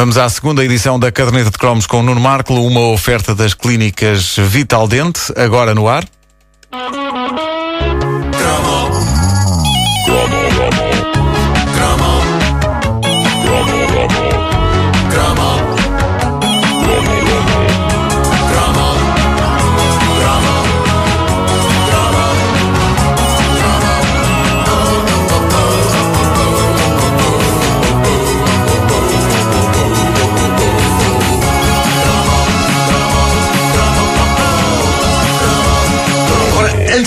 Vamos à segunda edição da Caderneta de Cromos com Nuno Marco, uma oferta das clínicas Vital Dente, agora no ar.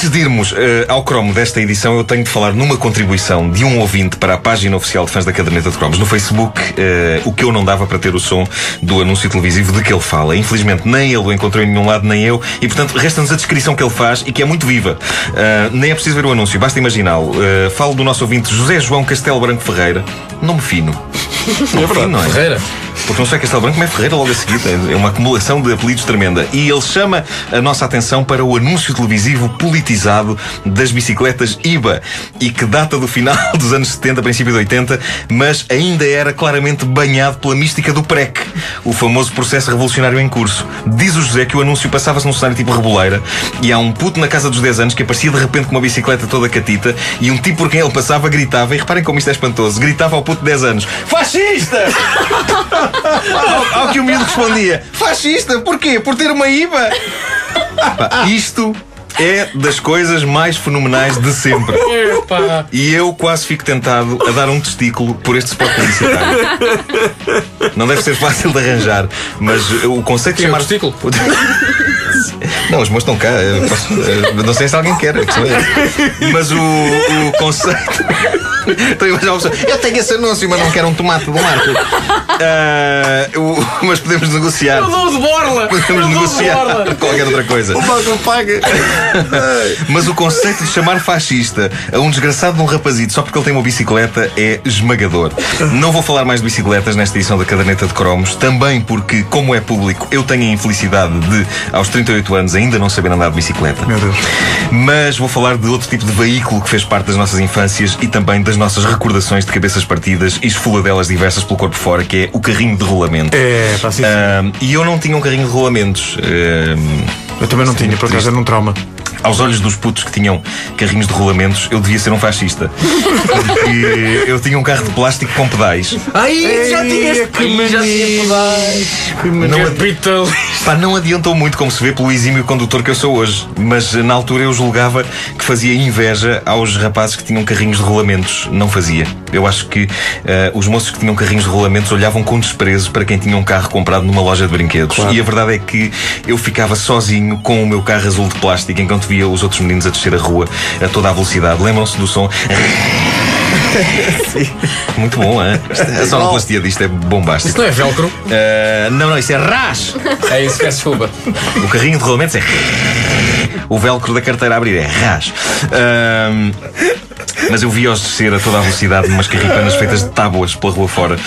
Antes de irmos eh, ao cromo desta edição, eu tenho de falar numa contribuição de um ouvinte para a página oficial de fãs da caderneta de cromos no Facebook, eh, o que eu não dava para ter o som do anúncio televisivo de que ele fala. Infelizmente, nem ele o encontrou em nenhum lado, nem eu, e portanto resta-nos a descrição que ele faz e que é muito viva. Eh, nem é preciso ver o anúncio, basta imaginá-lo. Falo do nosso ouvinte José João Castelo Branco Ferreira, nome fino. Nome fino, não é? Ferreira. Porque não só é Castelo Branco, mas é Ferreira logo a seguir. É uma acumulação de apelidos tremenda. E ele chama a nossa atenção para o anúncio televisivo politizado das bicicletas IBA e que data do final dos anos 70, princípio de 80, mas ainda era claramente banhado pela mística do PREC, o famoso processo revolucionário em curso. Diz o José que o anúncio passava-se num cenário tipo reboleira e há um puto na casa dos 10 anos que aparecia de repente com uma bicicleta toda catita e um tipo por quem ele passava gritava, e reparem como isto é espantoso, gritava ao puto de 10 anos: Fascista! ao, ao que o miúdo respondia: Fascista, porquê? Por ter uma IBA? Pá, isto é das coisas mais fenomenais de sempre. Epá. E eu quase fico tentado a dar um testículo por este spot publicitário. Não deve ser fácil de arranjar, mas o conceito de Tem um chamar. testículo? Não, os meus estão cá. posso- não sei se alguém quer. é. Mas o, o conceito. Estou a imaginar pessoa, Eu tenho esse anúncio, mas não quero um tomate do marco. O- mas podemos negociar. Eu dou de borla! Podemos dou de negociar borla! qualquer outra coisa. Paga, paga. Mas o conceito de chamar fascista a um desgraçado de um rapazito só porque ele tem uma bicicleta é esmagador. Não vou falar mais de bicicletas nesta edição da Caderneta de Cromos, também porque, como é público, eu tenho a infelicidade de, aos 38 anos, ainda não saber andar de bicicleta. Meu Deus. Mas vou falar de outro tipo de veículo que fez parte das nossas infâncias e também das nossas recordações de cabeças partidas e esfoladelas diversas pelo corpo fora, que é o carrinho de rolamento. É, pá, sim, sim. Ahm, e eu não tinha um carrinho de rolamentos. Ahm, Eu também não tinha, por acaso era um trauma. Aos olhos dos putos que tinham carrinhos de rolamentos, eu devia ser um fascista. Porque eu tinha um carro de plástico com pedais. Ai, já tinha que Ai, já tinha pedais. Não, Capital. pá, não adiantou muito, como se vê pelo exímio condutor que eu sou hoje. Mas na altura eu julgava que fazia inveja aos rapazes que tinham carrinhos de rolamentos. Não fazia. Eu acho que eh, os moços que tinham carrinhos de rolamentos olhavam com desprezo para quem tinha um carro comprado numa loja de brinquedos. E a verdade é que eu ficava sozinho com o meu carro azul de plástico enquanto via os outros meninos a descer a rua a toda a velocidade. Lembram-se do som? Muito bom, hein? A sonoplastia disto é bombástica. Isso não é velcro? Eh, não, não, isso é ras! É isso, peço desculpa. O carrinho de rolamentos é. O velcro da carteira a abrir é ras. Ahm, mas eu vi-os descer a toda a velocidade numas carripanas feitas de tábuas pela rua fora.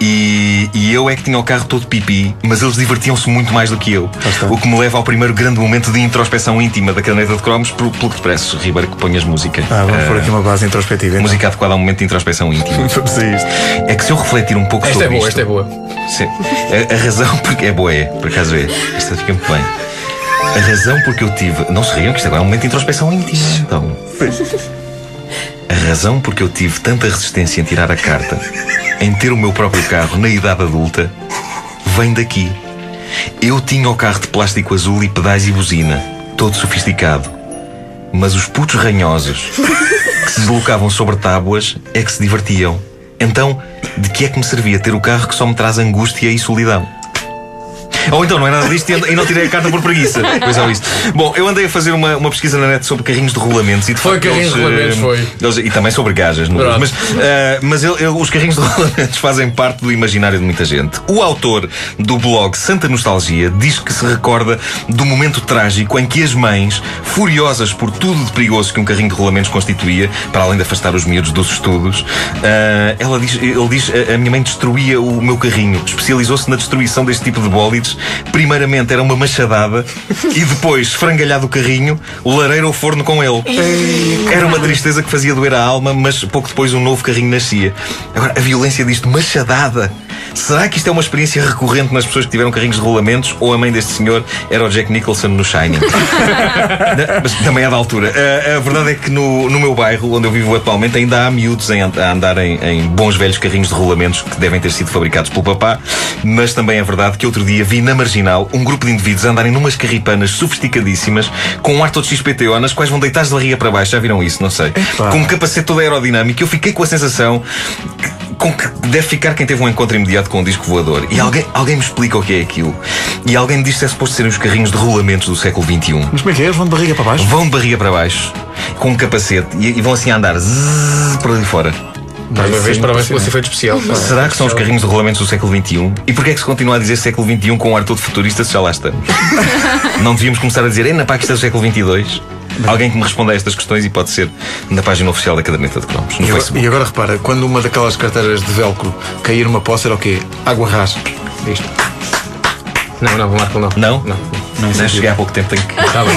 E, e eu é que tinha o carro todo pipi, mas eles divertiam-se muito mais do que eu. O que me leva ao primeiro grande momento de introspeção íntima da caneta de cromos, pelo, pelo que te parece, Ribeiro, que ponhas música. Ah, vamos pôr aqui uma base introspectiva. então. Música adequada a um momento de introspeção íntima. Vamos a isto. É que se eu refletir um pouco Esta é sobre boa, isto, esta é boa. Sim. A, a razão porque é boa é, por acaso é. Esta fica muito bem. A razão porque eu tive. Não se riam, que isto agora é um momento de introspeção íntima. Então. Razão porque eu tive tanta resistência em tirar a carta, em ter o meu próprio carro na idade adulta, vem daqui. Eu tinha o carro de plástico azul e pedais e buzina, todo sofisticado. Mas os putos ranhosos que se deslocavam sobre tábuas é que se divertiam. Então, de que é que me servia ter o carro que só me traz angústia e solidão? Ou então não é nada disto e não tirei a carta por preguiça. Pois é, isto. Bom, eu andei a fazer uma, uma pesquisa na net sobre carrinhos de rolamentos e de Foi carrinhos de rolamentos, eh, foi. eles- e também sobre gajas, no mas, eh, mas ele- ele- os carrinhos de rolamentos fazem parte do imaginário de muita gente. O autor do blog Santa Nostalgia diz que se recorda do momento trágico em que as mães, furiosas por tudo de perigoso que um carrinho de rolamentos constituía, para além de afastar os miúdos dos estudos, eh, ela diz, ele diz: a, a minha mãe destruía o meu carrinho, especializou-se na destruição deste tipo de bólides primeiramente era uma machadada e depois, frangalhado o carrinho, o lareiro ao forno com ele. Era uma tristeza que fazia doer a alma, mas pouco depois um novo carrinho nascia. Agora, a violência disto, machadada. Será que isto é uma experiência recorrente nas pessoas que tiveram carrinhos de rolamentos ou a mãe deste senhor era o Jack Nicholson no Shining? Mas também é da altura. A, a verdade é que no, no meu bairro, onde eu vivo atualmente, ainda há miúdos em, a andar em, em bons velhos carrinhos de rolamentos que devem ter sido fabricados pelo papá. Mas também é verdade que outro dia vi na marginal um grupo de indivíduos a andarem numas carripanas sofisticadíssimas com um ar todo XPTO, nas quais vão deitar de barriga para baixo. Já viram isso? Não sei. Com um capacete todo aerodinâmico. Eu fiquei com a sensação com que deve ficar quem teve um encontro imediato com um disco voador. E alguém, alguém me explica o que é aquilo. E alguém me diz que é suposto serem os carrinhos de rolamentos do século XXI. Mas como é que é? Eles vão de barriga para baixo? Vão de barriga para baixo, com um capacete, e, e vão assim a andar zzz, por ali fora. Mais uma vez, parabéns pelo efeito especial. Será que são os carrinhos de rolamentos do século XXI? E porquê é que se continua a dizer século XXI com um ar todo futurista se já lá estamos? Não devíamos começar a dizer, ainda pá, que isto é do século XXII? Alguém que me responda a estas questões e pode ser na página oficial da Caderneta de Cromos, no E agora, e agora repara, quando uma daquelas carteiras de velcro cair numa poça era o quê? Água ras. Isto. Não, não, Marco, não. Não? Não. Não, cheguei há pouco tempo, tenho que. Tá bem.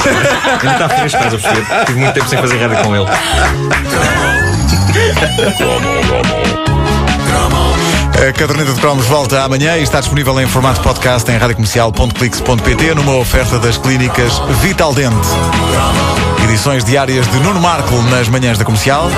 Ainda está fresco, estás a perceber? Tive muito tempo sem fazer rádio com ele. A caderneta de cromos volta amanhã e está disponível em formato podcast em radiocomercial.clix.pt numa oferta das clínicas Vital Dente. Edições diárias de Nuno Marco nas manhãs da comercial